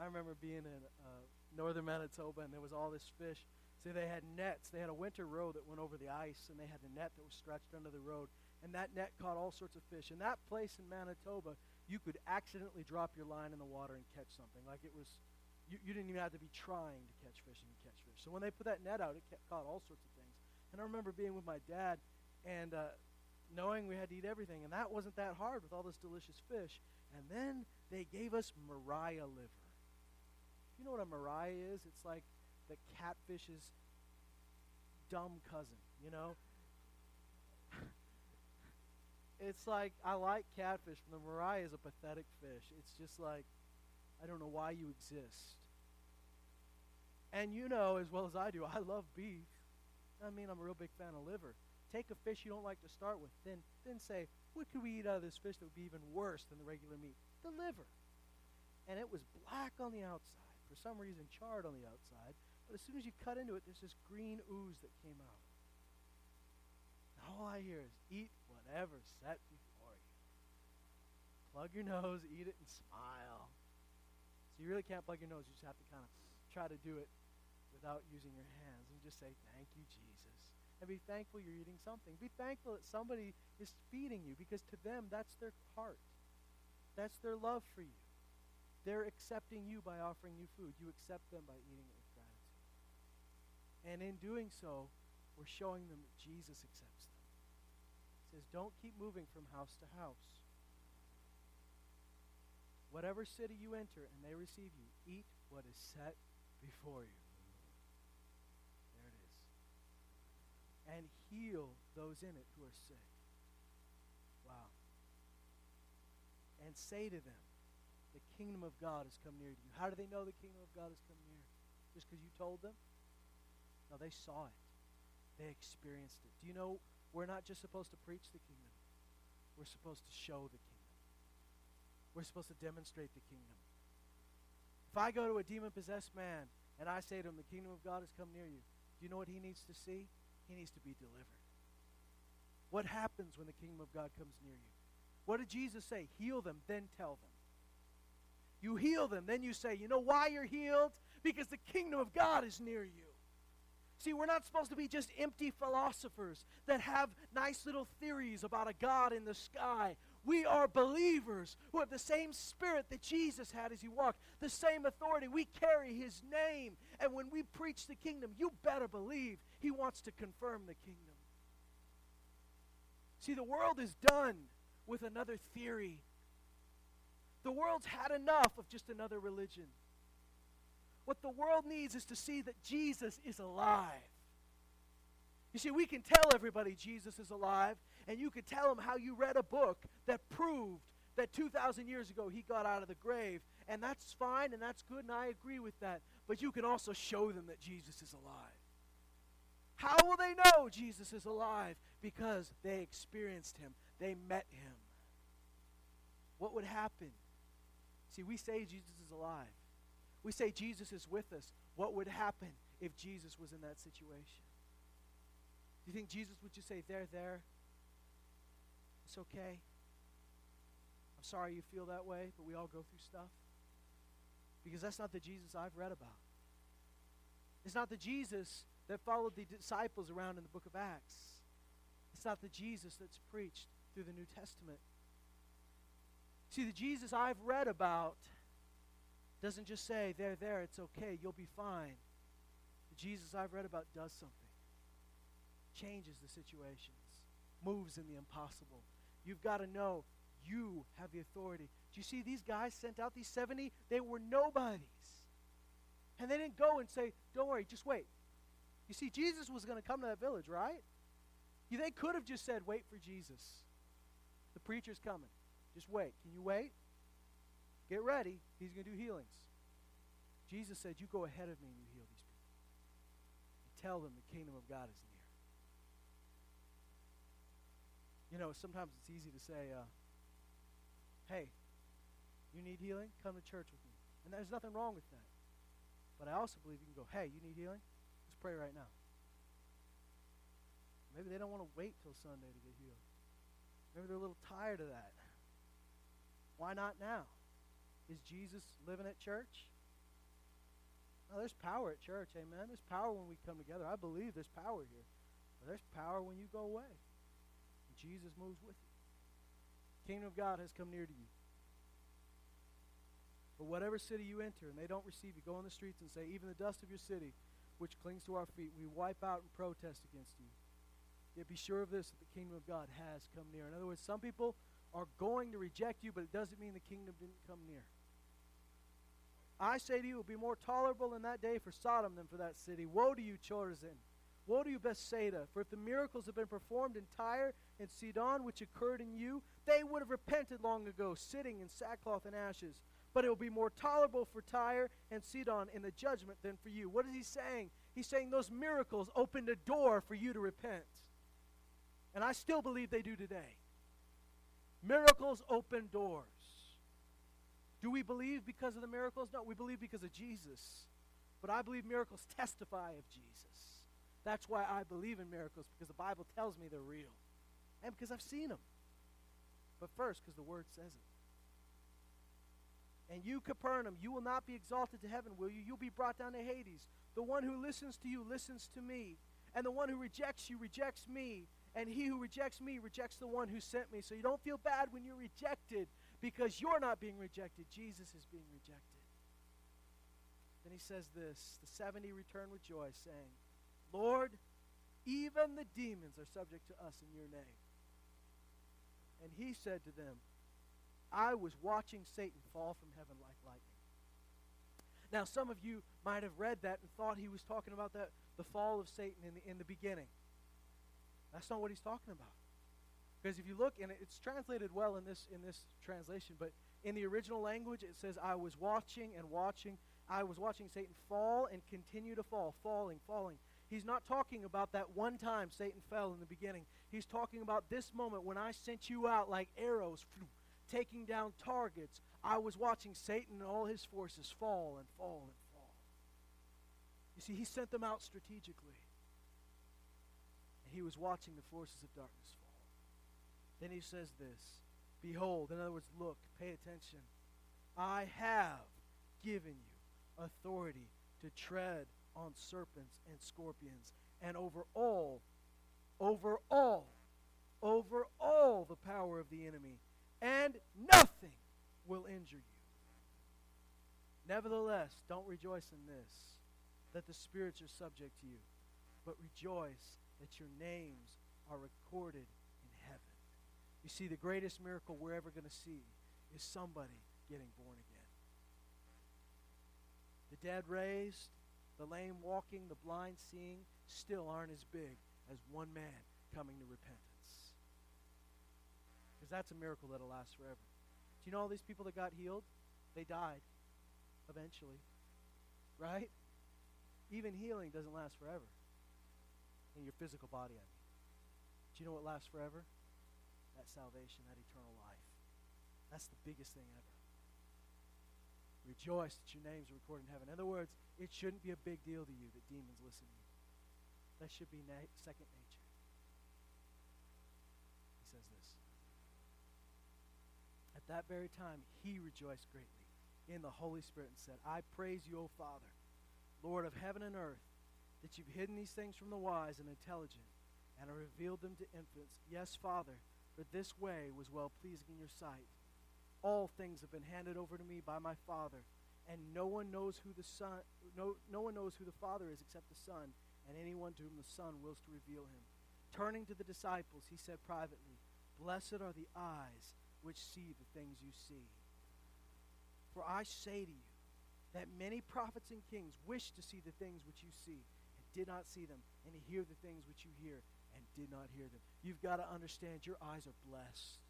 A: I remember being in uh, northern Manitoba, and there was all this fish. See, they had nets. They had a winter road that went over the ice, and they had a net that was stretched under the road. And that net caught all sorts of fish. In that place in Manitoba, you could accidentally drop your line in the water and catch something. Like it was, you, you didn't even have to be trying to catch fish and catch fish. So when they put that net out, it kept, caught all sorts of things. And I remember being with my dad and uh, knowing we had to eat everything. And that wasn't that hard with all this delicious fish. And then they gave us Mariah liver. You know what a Mariah is? It's like the catfish's dumb cousin, you know? it's like, I like catfish, but the Mariah is a pathetic fish. It's just like, I don't know why you exist. And you know as well as I do, I love beef. I mean, I'm a real big fan of liver. Take a fish you don't like to start with, then, then say, what could we eat out of this fish that would be even worse than the regular meat? The liver. And it was black on the outside for some reason charred on the outside, but as soon as you cut into it, there's this green ooze that came out. And all I hear is eat whatever's set before you. Plug your nose, eat it, and smile. So you really can't plug your nose. You just have to kind of try to do it without using your hands and just say, Thank you, Jesus. And be thankful you're eating something. Be thankful that somebody is feeding you because to them, that's their heart. That's their love for you. They're accepting you by offering you food. You accept them by eating it with gratitude. And in doing so, we're showing them that Jesus accepts them. He says, Don't keep moving from house to house. Whatever city you enter and they receive you, eat what is set before you. There it is. And heal those in it who are sick. Wow. And say to them, the kingdom of God has come near to you. How do they know the kingdom of God has come near? Just because you told them? No, they saw it. They experienced it. Do you know we're not just supposed to preach the kingdom, we're supposed to show the kingdom. We're supposed to demonstrate the kingdom. If I go to a demon possessed man and I say to him, The kingdom of God has come near you, do you know what he needs to see? He needs to be delivered. What happens when the kingdom of God comes near you? What did Jesus say? Heal them, then tell them. You heal them. Then you say, You know why you're healed? Because the kingdom of God is near you. See, we're not supposed to be just empty philosophers that have nice little theories about a God in the sky. We are believers who have the same spirit that Jesus had as he walked, the same authority. We carry his name. And when we preach the kingdom, you better believe he wants to confirm the kingdom. See, the world is done with another theory the world's had enough of just another religion. What the world needs is to see that Jesus is alive. You see, we can tell everybody Jesus is alive, and you could tell them how you read a book that proved that 2,000 years ago he got out of the grave. And that's fine and that's good, and I agree with that. but you can also show them that Jesus is alive. How will they know Jesus is alive? Because they experienced him, they met him. What would happen? See, we say Jesus is alive. We say Jesus is with us. What would happen if Jesus was in that situation? Do you think Jesus would just say, There, there, it's okay? I'm sorry you feel that way, but we all go through stuff. Because that's not the Jesus I've read about. It's not the Jesus that followed the disciples around in the book of Acts. It's not the Jesus that's preached through the New Testament. See, the Jesus I've read about doesn't just say, there, there, it's okay, you'll be fine. The Jesus I've read about does something, changes the situations, moves in the impossible. You've got to know you have the authority. Do you see these guys sent out, these 70? They were nobodies. And they didn't go and say, don't worry, just wait. You see, Jesus was going to come to that village, right? They could have just said, wait for Jesus. The preacher's coming. Just wait. Can you wait? Get ready. He's going to do healings. Jesus said, You go ahead of me and you heal these people. And tell them the kingdom of God is near. You know, sometimes it's easy to say, uh, Hey, you need healing? Come to church with me. And there's nothing wrong with that. But I also believe you can go, Hey, you need healing? Let's pray right now. Maybe they don't want to wait till Sunday to get healed. Maybe they're a little tired of that. Why not now? Is Jesus living at church? No, there's power at church, amen. There's power when we come together. I believe there's power here. But there's power when you go away. Jesus moves with you. Kingdom of God has come near to you. But whatever city you enter and they don't receive you, go on the streets and say, even the dust of your city, which clings to our feet, we wipe out and protest against you. Yet be sure of this, that the kingdom of God has come near. In other words, some people are going to reject you, but it doesn't mean the kingdom didn't come near. I say to you, it will be more tolerable in that day for Sodom than for that city. Woe to you, Chorazin! Woe to you, Bethsaida! For if the miracles had been performed in Tyre and Sidon, which occurred in you, they would have repented long ago, sitting in sackcloth and ashes. But it will be more tolerable for Tyre and Sidon in the judgment than for you. What is he saying? He's saying those miracles opened a door for you to repent. And I still believe they do today. Miracles open doors. Do we believe because of the miracles? No, we believe because of Jesus. But I believe miracles testify of Jesus. That's why I believe in miracles, because the Bible tells me they're real. And because I've seen them. But first, because the Word says it. And you, Capernaum, you will not be exalted to heaven, will you? You'll be brought down to Hades. The one who listens to you listens to me. And the one who rejects you rejects me. And he who rejects me rejects the one who sent me. So you don't feel bad when you're rejected because you're not being rejected. Jesus is being rejected. Then he says this The 70 return with joy, saying, Lord, even the demons are subject to us in your name. And he said to them, I was watching Satan fall from heaven like lightning. Now, some of you might have read that and thought he was talking about that, the fall of Satan in the, in the beginning. That's not what he's talking about. Because if you look, and it's translated well in this, in this translation, but in the original language it says, I was watching and watching. I was watching Satan fall and continue to fall, falling, falling. He's not talking about that one time Satan fell in the beginning. He's talking about this moment when I sent you out like arrows, taking down targets. I was watching Satan and all his forces fall and fall and fall. You see, he sent them out strategically he was watching the forces of darkness fall. Then he says this Behold, in other words, look, pay attention. I have given you authority to tread on serpents and scorpions and over all, over all, over all the power of the enemy, and nothing will injure you. Nevertheless, don't rejoice in this, that the spirits are subject to you, but rejoice that your names are recorded in heaven. You see, the greatest miracle we're ever going to see is somebody getting born again. The dead raised, the lame walking, the blind seeing still aren't as big as one man coming to repentance. Because that's a miracle that'll last forever. Do you know all these people that got healed? They died eventually. right? Even healing doesn't last forever. In your physical body, I mean. Do you know what lasts forever? That salvation, that eternal life. That's the biggest thing ever. Rejoice that your names are recorded in heaven. In other words, it shouldn't be a big deal to you that demons listen to you. That should be na- second nature. He says this. At that very time, he rejoiced greatly in the Holy Spirit and said, I praise you, O Father, Lord of heaven and earth, that you've hidden these things from the wise and intelligent and have revealed them to infants. Yes, Father, for this way was well pleasing in your sight. All things have been handed over to me by my Father, and no one knows who the Son no, no one knows who the Father is except the Son, and anyone to whom the Son wills to reveal him. Turning to the disciples, he said privately, Blessed are the eyes which see the things you see. For I say to you that many prophets and kings wished to see the things which you see, and did not see them, and to hear the things which you hear, and did not hear them. You've got to understand your eyes are blessed.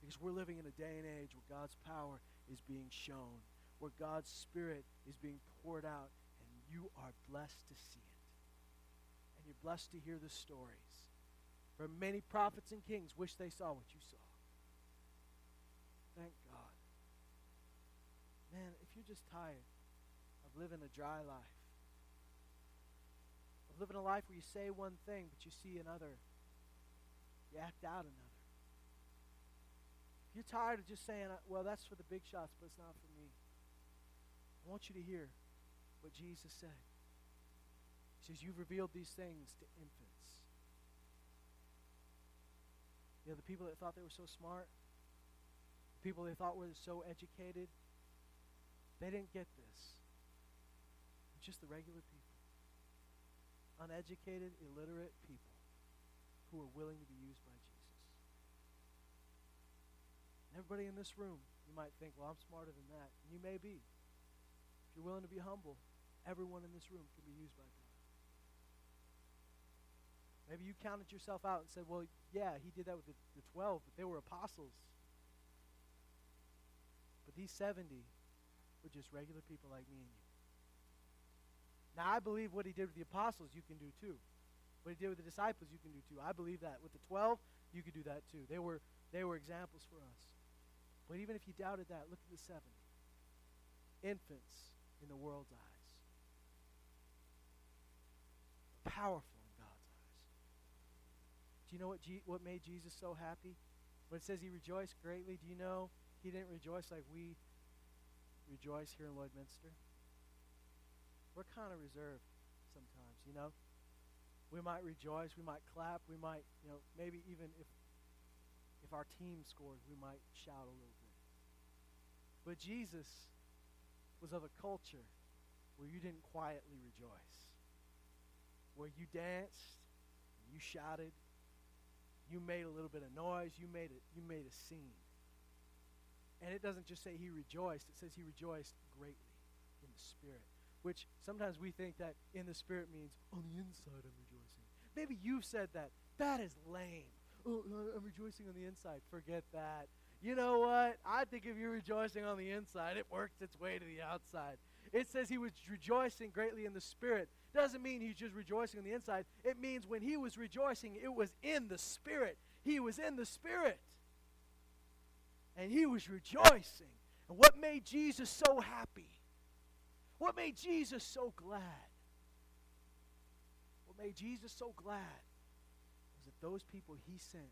A: Because we're living in a day and age where God's power is being shown, where God's Spirit is being poured out, and you are blessed to see it. And you're blessed to hear the stories. For many prophets and kings wish they saw what you saw. Thank God. Man, if you're just tired of living a dry life, of living a life where you say one thing but you see another, you act out another. If you're tired of just saying, uh, well, that's for the big shots, but it's not for me, I want you to hear what Jesus said. He says, You've revealed these things to infants. You know, the people that thought they were so smart, the people they thought were so educated, they didn't get this. It's just the regular people. Uneducated, illiterate people who are willing to be used by Jesus. And everybody in this room, you might think, well, I'm smarter than that. And you may be. If you're willing to be humble, everyone in this room can be used by God. Maybe you counted yourself out and said, well, yeah, he did that with the, the 12, but they were apostles. But these 70 were just regular people like me and you. Now, I believe what he did with the apostles, you can do too. What he did with the disciples, you can do too. I believe that. With the 12, you could do that too. They were, they were examples for us. But even if you doubted that, look at the 70. Infants in the world's eyes. Powerful in God's eyes. Do you know what, G- what made Jesus so happy? When it says he rejoiced greatly, do you know he didn't rejoice like we rejoice here in Lloydminster? We're kind of reserved sometimes, you know? We might rejoice, we might clap, we might, you know, maybe even if if our team scored, we might shout a little bit. But Jesus was of a culture where you didn't quietly rejoice, where you danced, you shouted, you made a little bit of noise, you made it, you made a scene. And it doesn't just say he rejoiced, it says he rejoiced greatly in the spirit, which sometimes we think that in the spirit means on the inside I'm rejoicing. Maybe you've said that. That is lame oh, I'm rejoicing on the inside. Forget that. You know what? I think if you're rejoicing on the inside, it works its way to the outside. It says he was rejoicing greatly in the spirit. Doesn't mean he's just rejoicing on the inside. It means when he was rejoicing, it was in the spirit. He was in the spirit. And he was rejoicing. And what made Jesus so happy? What made Jesus so glad? What made Jesus so glad was that those people he sent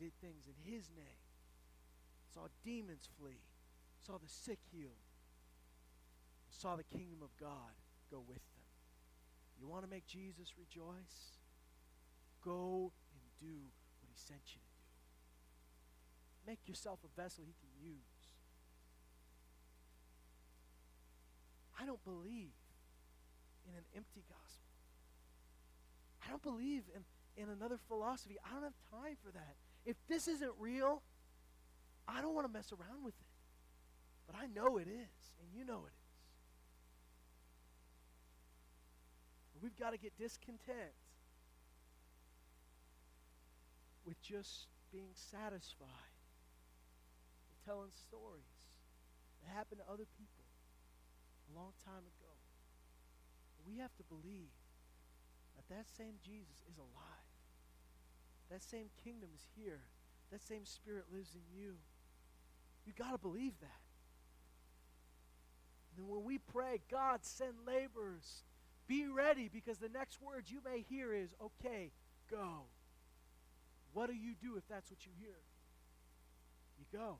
A: did things in his name, saw demons flee, saw the sick healed, saw the kingdom of God go with them. You want to make Jesus rejoice? Go and do what he sent you to do. Make yourself a vessel he can use. I don't believe in an empty gospel. I don't believe in in another philosophy. I don't have time for that. If this isn't real, I don't want to mess around with it. But I know it is, and you know it is. We've got to get discontent with just being satisfied with telling stories that happen to other people. a long time ago. We have to believe that that same Jesus is alive. That same kingdom is here. That same spirit lives in you. You got to believe that. And when we pray, God, send laborers, be ready because the next words you may hear is, okay, go. What do you do if that's what you hear? You go.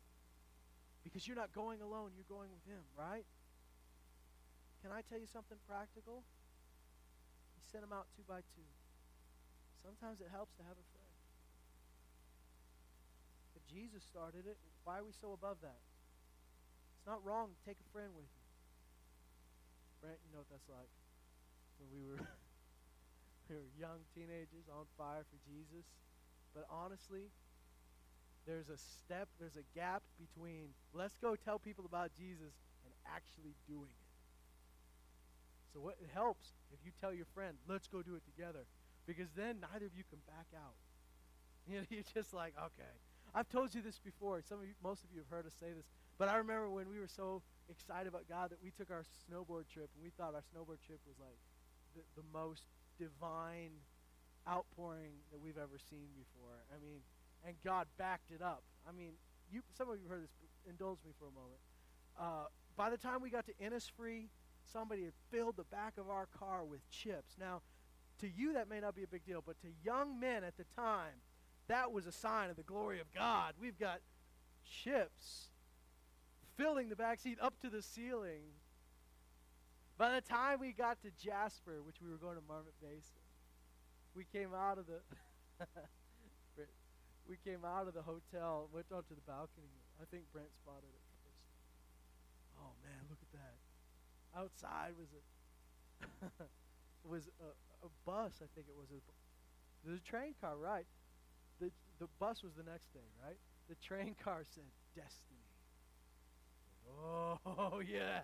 A: Because you're not going alone, you're going with Him, right? Can I tell you something practical? You send them out two by two. Sometimes it helps to have a Jesus started it, why are we so above that? It's not wrong to take a friend with you. Brent, you know what that's like. When we were we were young teenagers on fire for Jesus. But honestly, there's a step, there's a gap between let's go tell people about Jesus and actually doing it. So what it helps if you tell your friend, let's go do it together. Because then neither of you can back out. You know, you're just like, okay. I've told you this before. Some of you, most of you have heard us say this. But I remember when we were so excited about God that we took our snowboard trip and we thought our snowboard trip was like the, the most divine outpouring that we've ever seen before. I mean, and God backed it up. I mean, you some of you heard this. Indulge me for a moment. Uh, by the time we got to Innisfree, somebody had filled the back of our car with chips. Now, to you that may not be a big deal, but to young men at the time, that was a sign of the glory of God. We've got chips filling the back seat up to the ceiling. By the time we got to Jasper, which we were going to Marmot Basin, we came out of the we came out of the hotel, went onto the balcony. I think Brent spotted it first. Oh man, look at that! Outside was a was a, a, bus. I think it was a the train car. Right, the the bus was the next day. Right, the train car said Destiny. Oh yeah.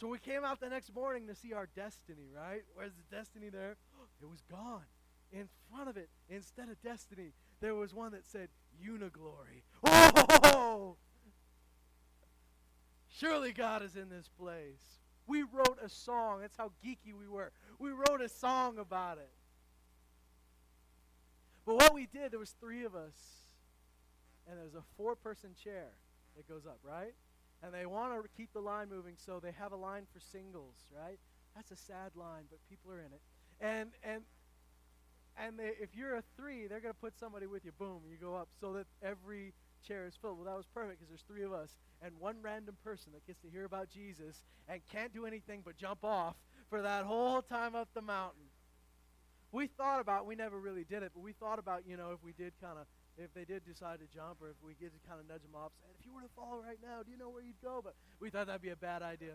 A: So we came out the next morning to see our destiny, right? Where's the destiny there? It was gone. In front of it, instead of destiny, there was one that said Uniglory. Oh! Surely God is in this place. We wrote a song. That's how geeky we were. We wrote a song about it. But what we did, there was three of us, and there's a four-person chair that goes up, right? And they want to keep the line moving, so they have a line for singles, right? That's a sad line, but people are in it. And and and they, if you're a three, they're going to put somebody with you. Boom, you go up so that every chair is filled. Well, that was perfect because there's three of us and one random person that gets to hear about Jesus and can't do anything but jump off for that whole time up the mountain. We thought about, we never really did it, but we thought about, you know, if we did kind of, if they did decide to jump or if we to kind of nudge them off, if you were to fall right now, do you know where you'd go? But we thought that'd be a bad idea.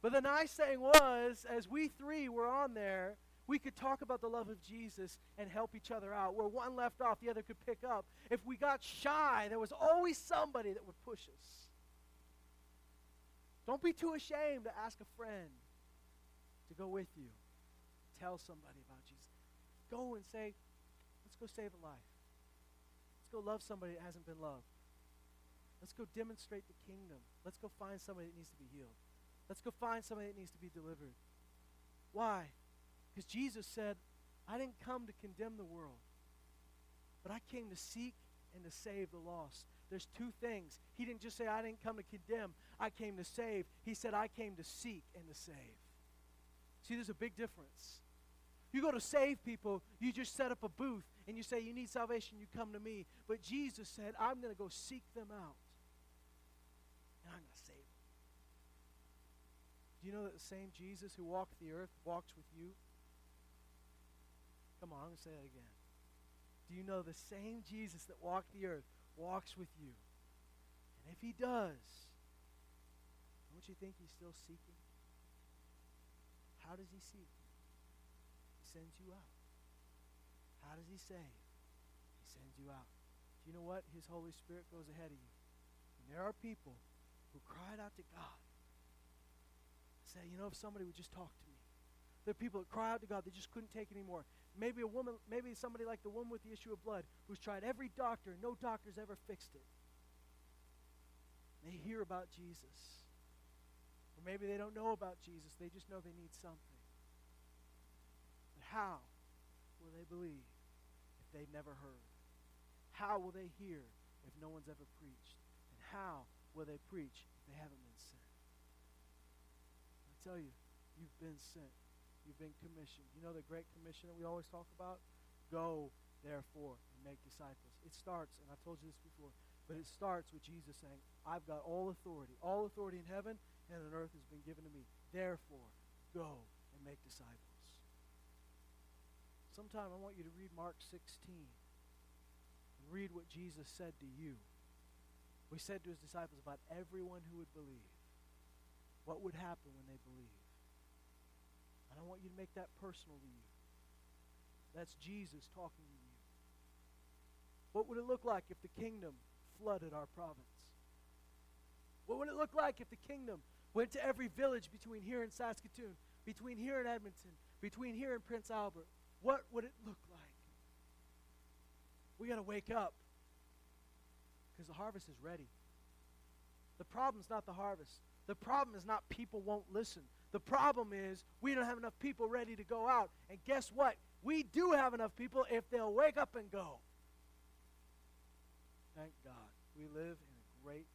A: But the nice thing was, as we three were on there, we could talk about the love of Jesus and help each other out. Where one left off, the other could pick up. If we got shy, there was always somebody that would push us. Don't be too ashamed to ask a friend to go with you. Tell somebody about Jesus. Go and say, let's go save a life. Let's go love somebody that hasn't been loved. Let's go demonstrate the kingdom. Let's go find somebody that needs to be healed. Let's go find somebody that needs to be delivered. Why? Because Jesus said, I didn't come to condemn the world, but I came to seek and to save the lost. There's two things. He didn't just say, I didn't come to condemn, I came to save. He said, I came to seek and to save. See, there's a big difference. You go to save people, you just set up a booth and you say, You need salvation, you come to me. But Jesus said, I'm going to go seek them out and I'm going to save them. Do you know that the same Jesus who walked the earth walks with you? Come on, I'm going to say that again. Do you know the same Jesus that walked the earth walks with you? And if he does, don't you think he's still seeking? How does he seek? Sends you out. How does he save? He sends you out. Do you know what? His Holy Spirit goes ahead of you. And there are people who cried out to God. Say, you know, if somebody would just talk to me. There are people that cry out to God, they just couldn't take anymore. Maybe a woman, maybe somebody like the woman with the issue of blood who's tried every doctor, no doctor's ever fixed it. They hear about Jesus. Or maybe they don't know about Jesus, they just know they need something. How will they believe if they've never heard? How will they hear if no one's ever preached? And how will they preach if they haven't been sent? I tell you, you've been sent. You've been commissioned. You know the Great Commission that we always talk about? Go, therefore, and make disciples. It starts, and I've told you this before, but it starts with Jesus saying, I've got all authority. All authority in heaven and on earth has been given to me. Therefore, go and make disciples. Sometime I want you to read Mark 16 and read what Jesus said to you. We said to his disciples about everyone who would believe. What would happen when they believe? And I want you to make that personal to you. That's Jesus talking to you. What would it look like if the kingdom flooded our province? What would it look like if the kingdom went to every village between here and Saskatoon, between here and Edmonton, between here and Prince Albert? What would it look like? We got to wake up because the harvest is ready. The problem's not the harvest. The problem is not people won't listen. The problem is we don't have enough people ready to go out. And guess what? We do have enough people if they'll wake up and go. Thank God. We live in a great.